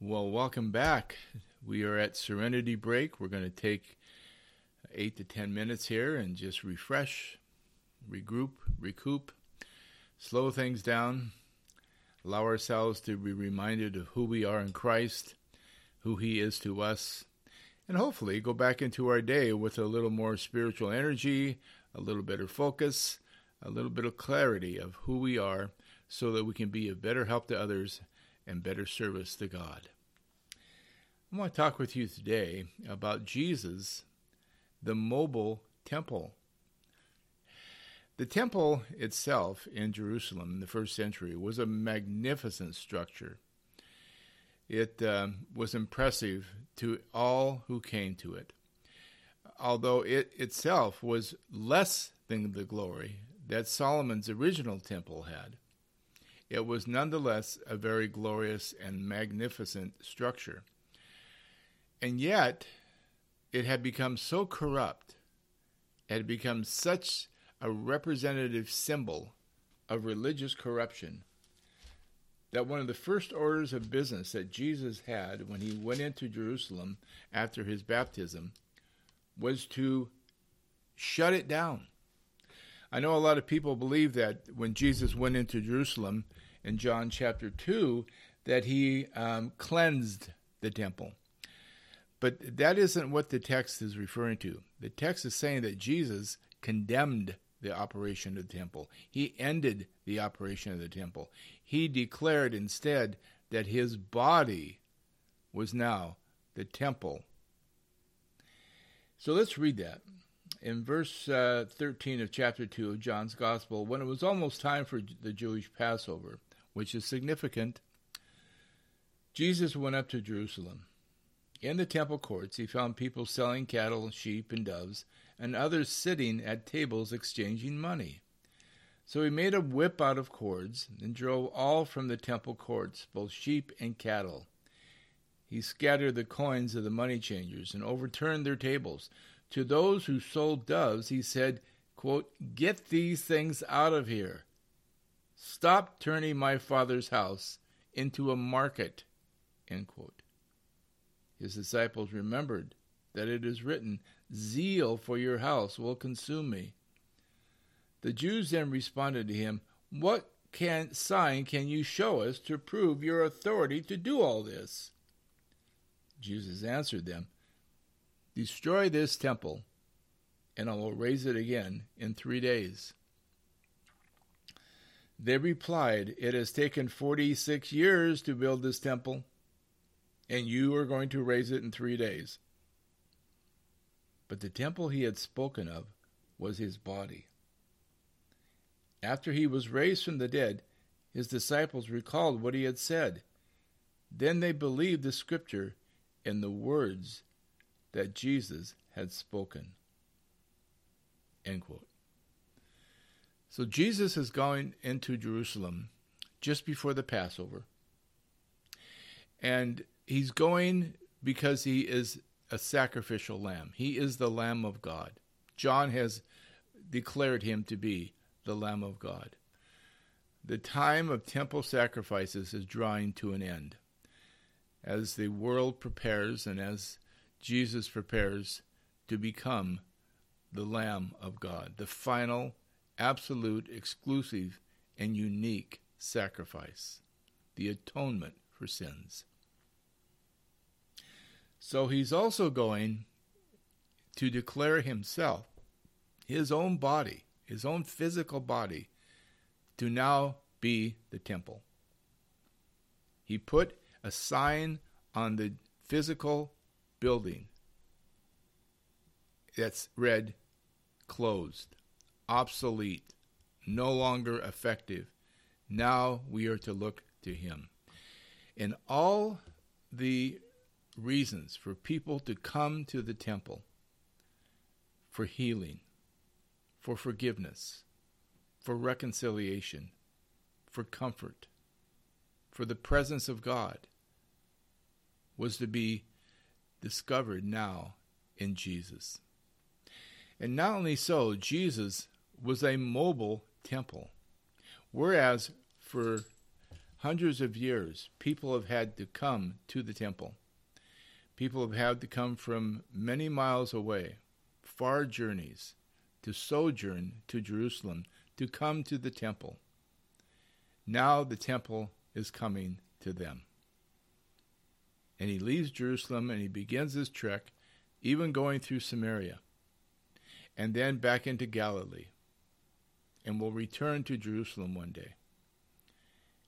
Well, welcome back. We are at Serenity Break. We're going to take eight to ten minutes here and just refresh, regroup, recoup, slow things down, allow ourselves to be reminded of who we are in Christ, who He is to us, and hopefully go back into our day with a little more spiritual energy, a little better focus, a little bit of clarity of who we are so that we can be of better help to others and better service to God. I want to talk with you today about Jesus, the mobile temple. The temple itself in Jerusalem in the first century was a magnificent structure. It uh, was impressive to all who came to it, although it itself was less than the glory that Solomon's original temple had. It was nonetheless a very glorious and magnificent structure. And yet, it had become so corrupt, it had become such a representative symbol of religious corruption that one of the first orders of business that Jesus had when he went into Jerusalem after his baptism was to shut it down. I know a lot of people believe that when Jesus went into Jerusalem in John chapter 2, that he um, cleansed the temple. But that isn't what the text is referring to. The text is saying that Jesus condemned the operation of the temple. He ended the operation of the temple. He declared instead that his body was now the temple. So let's read that. In verse uh, 13 of chapter 2 of John's Gospel, when it was almost time for the Jewish Passover, which is significant, Jesus went up to Jerusalem. In the temple courts, he found people selling cattle, sheep, and doves, and others sitting at tables exchanging money. So he made a whip out of cords and drove all from the temple courts, both sheep and cattle. He scattered the coins of the money changers and overturned their tables. To those who sold doves, he said, quote, Get these things out of here. Stop turning my father's house into a market. His disciples remembered that it is written, Zeal for your house will consume me. The Jews then responded to him, What can, sign can you show us to prove your authority to do all this? Jesus answered them, Destroy this temple, and I will raise it again in three days. They replied, It has taken forty six years to build this temple and you are going to raise it in three days. But the temple he had spoken of was his body. After he was raised from the dead, his disciples recalled what he had said. Then they believed the scripture and the words that Jesus had spoken. End quote. So Jesus is going into Jerusalem just before the Passover. And He's going because he is a sacrificial lamb. He is the Lamb of God. John has declared him to be the Lamb of God. The time of temple sacrifices is drawing to an end. As the world prepares and as Jesus prepares to become the Lamb of God, the final, absolute, exclusive, and unique sacrifice, the atonement for sins. So he's also going to declare himself, his own body, his own physical body, to now be the temple. He put a sign on the physical building that's read closed, obsolete, no longer effective. Now we are to look to him. In all the reasons for people to come to the temple for healing, for forgiveness, for reconciliation, for comfort, for the presence of God was to be discovered now in Jesus. And not only so, Jesus was a mobile temple. Whereas for hundreds of years, people have had to come to the temple. People have had to come from many miles away, far journeys, to sojourn to Jerusalem, to come to the temple. Now the temple is coming to them. And he leaves Jerusalem and he begins his trek, even going through Samaria, and then back into Galilee, and will return to Jerusalem one day.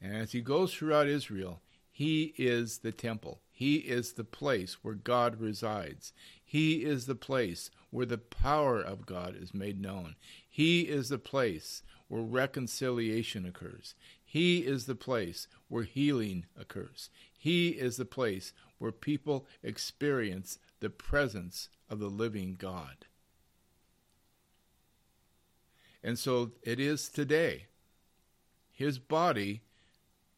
And as he goes throughout Israel, he is the temple. He is the place where God resides. He is the place where the power of God is made known. He is the place where reconciliation occurs. He is the place where healing occurs. He is the place where people experience the presence of the living God. And so it is today. His body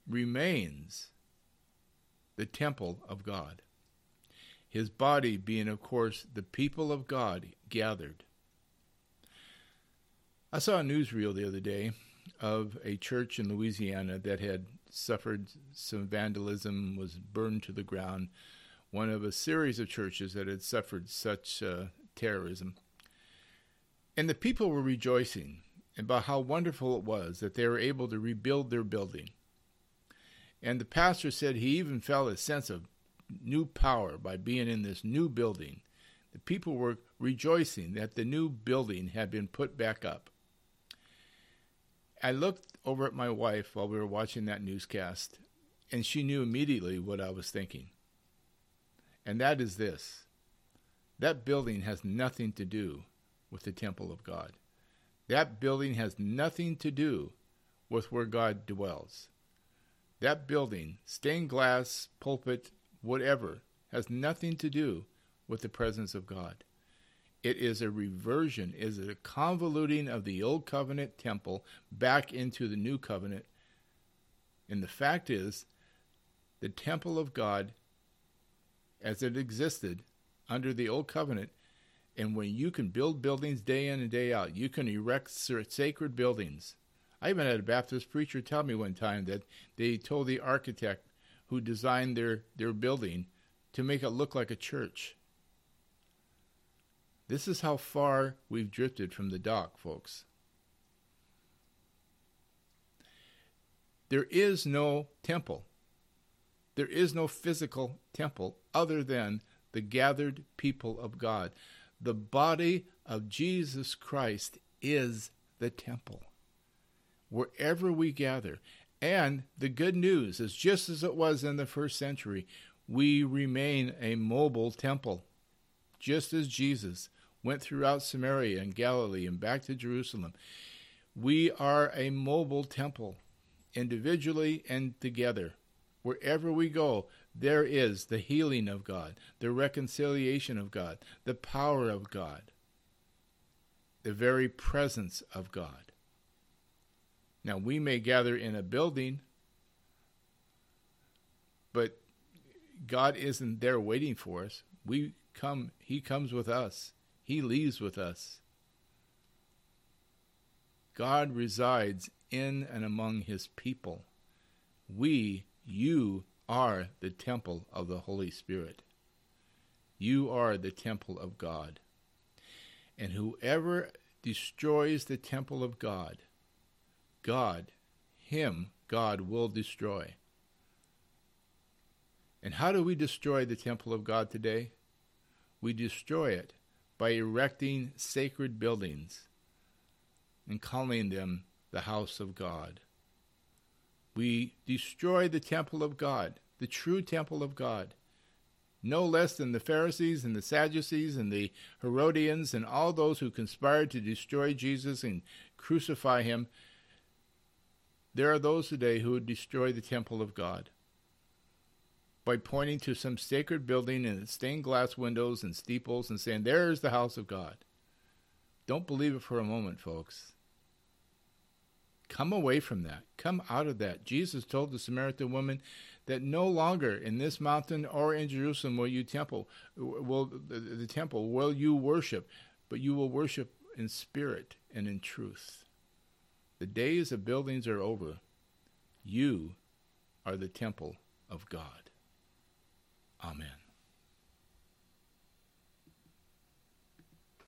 remains the temple of God. His body being, of course, the people of God gathered. I saw a newsreel the other day of a church in Louisiana that had suffered some vandalism, was burned to the ground, one of a series of churches that had suffered such uh, terrorism. And the people were rejoicing about how wonderful it was that they were able to rebuild their building. And the pastor said he even felt a sense of new power by being in this new building. The people were rejoicing that the new building had been put back up. I looked over at my wife while we were watching that newscast, and she knew immediately what I was thinking. And that is this that building has nothing to do with the temple of God. That building has nothing to do with where God dwells. That building, stained glass, pulpit, whatever, has nothing to do with the presence of God. It is a reversion, is a convoluting of the old covenant temple back into the new covenant. And the fact is, the temple of God, as it existed under the old covenant, and when you can build buildings day in and day out, you can erect sacred buildings. I even had a Baptist preacher tell me one time that they told the architect who designed their, their building to make it look like a church. This is how far we've drifted from the dock, folks. There is no temple. There is no physical temple other than the gathered people of God. The body of Jesus Christ is the temple. Wherever we gather. And the good news is just as it was in the first century, we remain a mobile temple, just as Jesus went throughout Samaria and Galilee and back to Jerusalem. We are a mobile temple, individually and together. Wherever we go, there is the healing of God, the reconciliation of God, the power of God, the very presence of God. Now, we may gather in a building, but God isn't there waiting for us. We come, He comes with us. He leaves with us. God resides in and among his people. We, you, are the temple of the Holy Spirit. You are the temple of God. And whoever destroys the temple of God, God, him, God will destroy. And how do we destroy the temple of God today? We destroy it by erecting sacred buildings and calling them the house of God. We destroy the temple of God, the true temple of God, no less than the Pharisees and the Sadducees and the Herodians and all those who conspired to destroy Jesus and crucify him. There are those today who would destroy the temple of God by pointing to some sacred building and its stained glass windows and steeples and saying, There's the house of God. Don't believe it for a moment, folks. Come away from that. Come out of that. Jesus told the Samaritan woman that no longer in this mountain or in Jerusalem will you temple will the, temple will you worship, but you will worship in spirit and in truth. The days of buildings are over. You are the temple of God.